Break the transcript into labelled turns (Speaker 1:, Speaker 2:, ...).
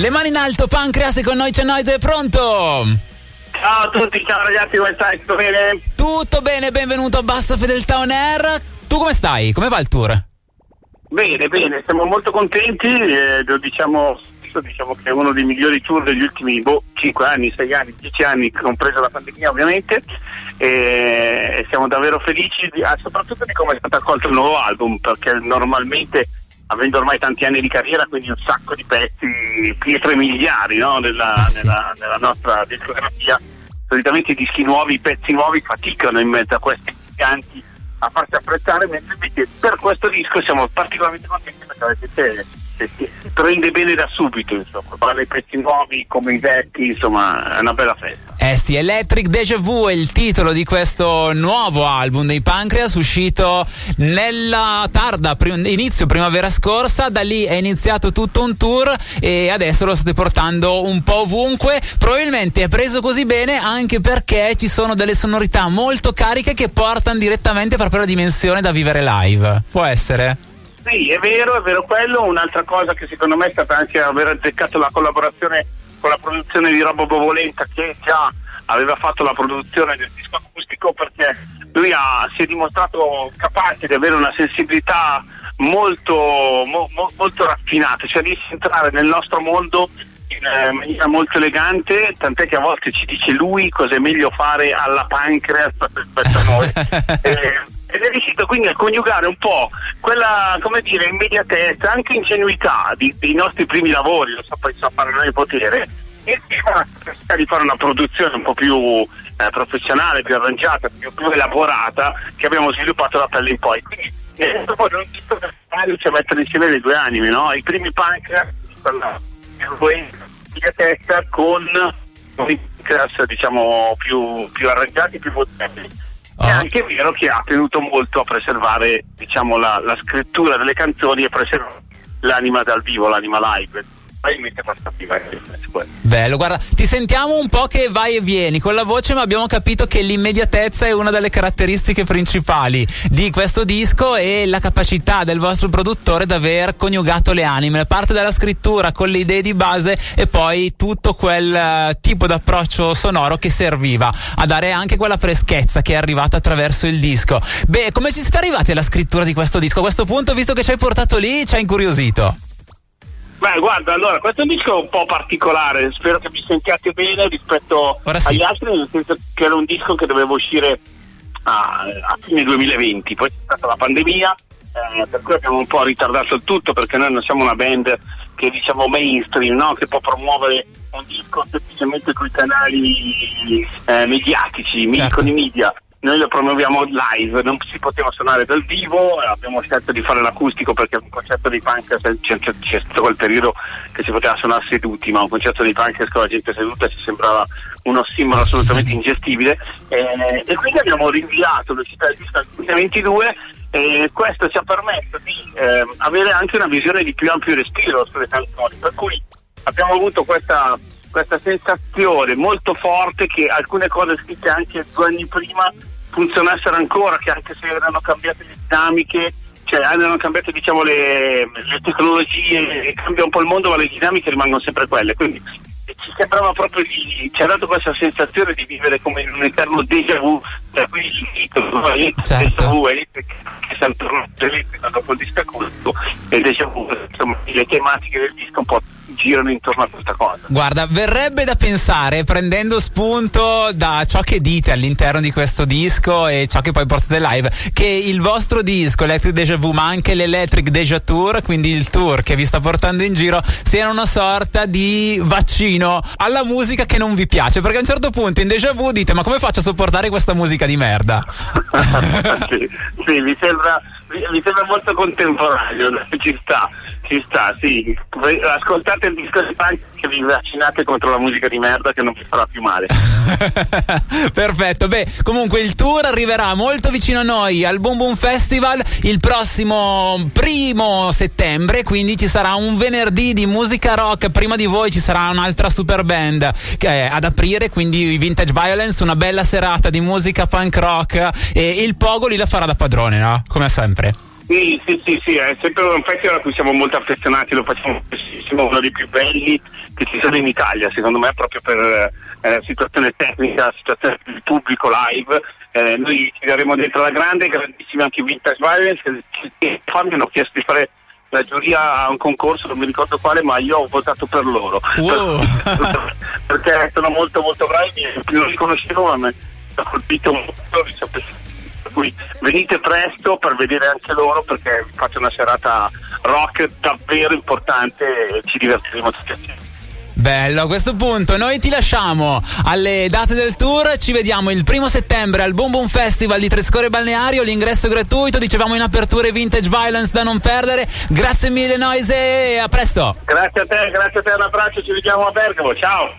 Speaker 1: Le mani in alto, Pancreas e con noi c'è Noise, è pronto?
Speaker 2: Ciao a tutti, ciao ragazzi, come stai? Tutto bene?
Speaker 1: Tutto bene, benvenuto a Bassa Fedeltà On Air. Tu come stai? Come va il tour?
Speaker 2: Bene, bene, siamo molto contenti, eh, lo diciamo, diciamo che è uno dei migliori tour degli ultimi boh, 5 anni, 6 anni, 10 anni, compresa la pandemia ovviamente, e siamo davvero felici, di, ah, soprattutto di come è stato accolto il nuovo album, perché normalmente avendo ormai tanti anni di carriera, quindi un sacco di pezzi, pietre miliari no? nella, ah, sì. nella, nella, nostra discografia, solitamente i dischi nuovi, i pezzi nuovi faticano in mezzo a questi giganti a farsi apprezzare, mentre invece per questo disco siamo particolarmente contenti perché avete prende bene da subito, insomma, parla i pezzi nuovi come i vecchi, insomma, è una bella festa.
Speaker 1: Eh sì, Electric Deja Vu è il titolo di questo nuovo album dei Pancreas uscito nella tarda prim- inizio primavera scorsa, da lì è iniziato tutto un tour e adesso lo state portando un po' ovunque, probabilmente è preso così bene anche perché ci sono delle sonorità molto cariche che portano direttamente proprio la dimensione da vivere live. Può essere?
Speaker 2: Sì, è vero, è vero quello. Un'altra cosa che secondo me è stata anche aver azzeccato la collaborazione con la produzione di Robo Bovolenta che già aveva fatto la produzione del disco acustico perché lui ha, si è dimostrato capace di avere una sensibilità molto, mo, mo, molto raffinata, cioè a entrare nel nostro mondo in eh, maniera molto elegante, tant'è che a volte ci dice lui cosa è meglio fare alla pancreas rispetto a noi. eh, riuscito quindi a coniugare un po' quella, come dire, immediatezza, anche ingenuità di, dei nostri primi lavori, lo so, poi so fare noi potere, e la necessità di fare una produzione un po' più eh, professionale, più arrangiata, più, più, elaborata, che abbiamo sviluppato da pelle in poi. Quindi eh, poi non tutto riesce a mettere insieme le due anime, no? I primi punk, quella immediatezza con i diciamo più, più arrangiati, più potenti è ah. anche vero che ha tenuto molto a preservare diciamo, la, la scrittura delle canzoni e preservare l'anima dal vivo, l'anima live probabilmente questa
Speaker 1: Bello, guarda, ti sentiamo un po' che vai e vieni con la voce, ma abbiamo capito che l'immediatezza è una delle caratteristiche principali di questo disco e la capacità del vostro produttore di aver coniugato le anime, parte dalla scrittura con le idee di base e poi tutto quel uh, tipo di approccio sonoro che serviva a dare anche quella freschezza che è arrivata attraverso il disco. Beh, come ci siete arrivati alla scrittura di questo disco? A questo punto, visto che ci hai portato lì, ci ha incuriosito.
Speaker 2: Beh, guarda, allora, questo è un disco un po' particolare, spero che vi sentiate bene rispetto sì. agli altri, nel senso che era un disco che doveva uscire a, a fine 2020, poi c'è stata la pandemia, eh, per cui abbiamo un po' ritardato il tutto perché noi non siamo una band che diciamo mainstream, no? che può promuovere un disco semplicemente con i canali eh, mediatici, certo. con i media noi lo promuoviamo live, non si poteva suonare dal vivo, abbiamo scelto di fare l'acustico perché un concerto di punk c'è, stato quel periodo che si poteva suonare seduti, ma un concerto di punk con la gente seduta ci sembrava un ossimoro assolutamente ingestibile. Eh, e quindi abbiamo rinviato l'uscita del disco al 2022 e questo ci ha permesso di eh, avere anche una visione di più ampio respiro sulle canzoni, per cui abbiamo avuto questa questa sensazione molto forte che alcune cose scritte anche due anni prima funzionassero ancora, che anche se erano cambiate le dinamiche, cioè erano cambiate diciamo, le, le tecnologie, cambia un po' il mondo, ma le dinamiche rimangono sempre quelle. Quindi ci sembrava proprio di, ci ha dato questa sensazione di vivere come in un eterno déjà vu, cioè qui il titolo, certo. vu è che siamo tornati dopo il disco e déjà vu, insomma, le tematiche del disco un po' girano intorno a questa cosa.
Speaker 1: Guarda, verrebbe da pensare, prendendo spunto da ciò che dite all'interno di questo disco e ciò che poi portate live, che il vostro disco, Electric Deja Vu, ma anche l'Electric Deja Tour, quindi il tour che vi sta portando in giro, siano una sorta di vaccino alla musica che non vi piace. Perché a un certo punto in Deja Vu dite: Ma come faccio a sopportare questa musica di merda?
Speaker 2: sì, sì, mi sembra mi sembra molto contemporaneo, ci sta, ci sta, sì. Ascoltate il disco di punk che vi vaccinate contro la musica di merda che non vi farà più male.
Speaker 1: Perfetto, beh, comunque il tour arriverà molto vicino a noi al Boom Boom Festival il prossimo primo settembre, quindi ci sarà un venerdì di musica rock, prima di voi ci sarà un'altra super band ad aprire, quindi Vintage Violence, una bella serata di musica punk rock e il Pogo lì la farà da padrone, no? Come sempre.
Speaker 2: Sì, sì, sì, sì, è sempre un festival a cui siamo molto affezionati, lo facciamo spessissimo, uno dei più belli che ci sono in Italia, secondo me proprio per eh, situazione tecnica, situazione del pubblico live. Eh, noi ci daremo dentro la grande, grandissimi anche Vintage Violence, che mi hanno chiesto di fare la giuria a un concorso, non mi ricordo quale, ma io ho votato per loro.
Speaker 1: Wow.
Speaker 2: perché sono molto molto bravi, non li conoscevo, ma mi ha colpito molto, per cui venite presto per vedere anche loro perché faccio una serata rock davvero importante e ci divertiremo tutti assieme.
Speaker 1: Bello, a questo punto noi ti lasciamo alle date del tour, ci vediamo il primo settembre al Boom Boom Festival di Trescore Balneario, l'ingresso è gratuito, dicevamo in apertura Vintage Violence da non perdere, grazie mille Noise e a presto!
Speaker 2: Grazie a te, grazie a te, un abbraccio, ci vediamo a Bergamo, ciao!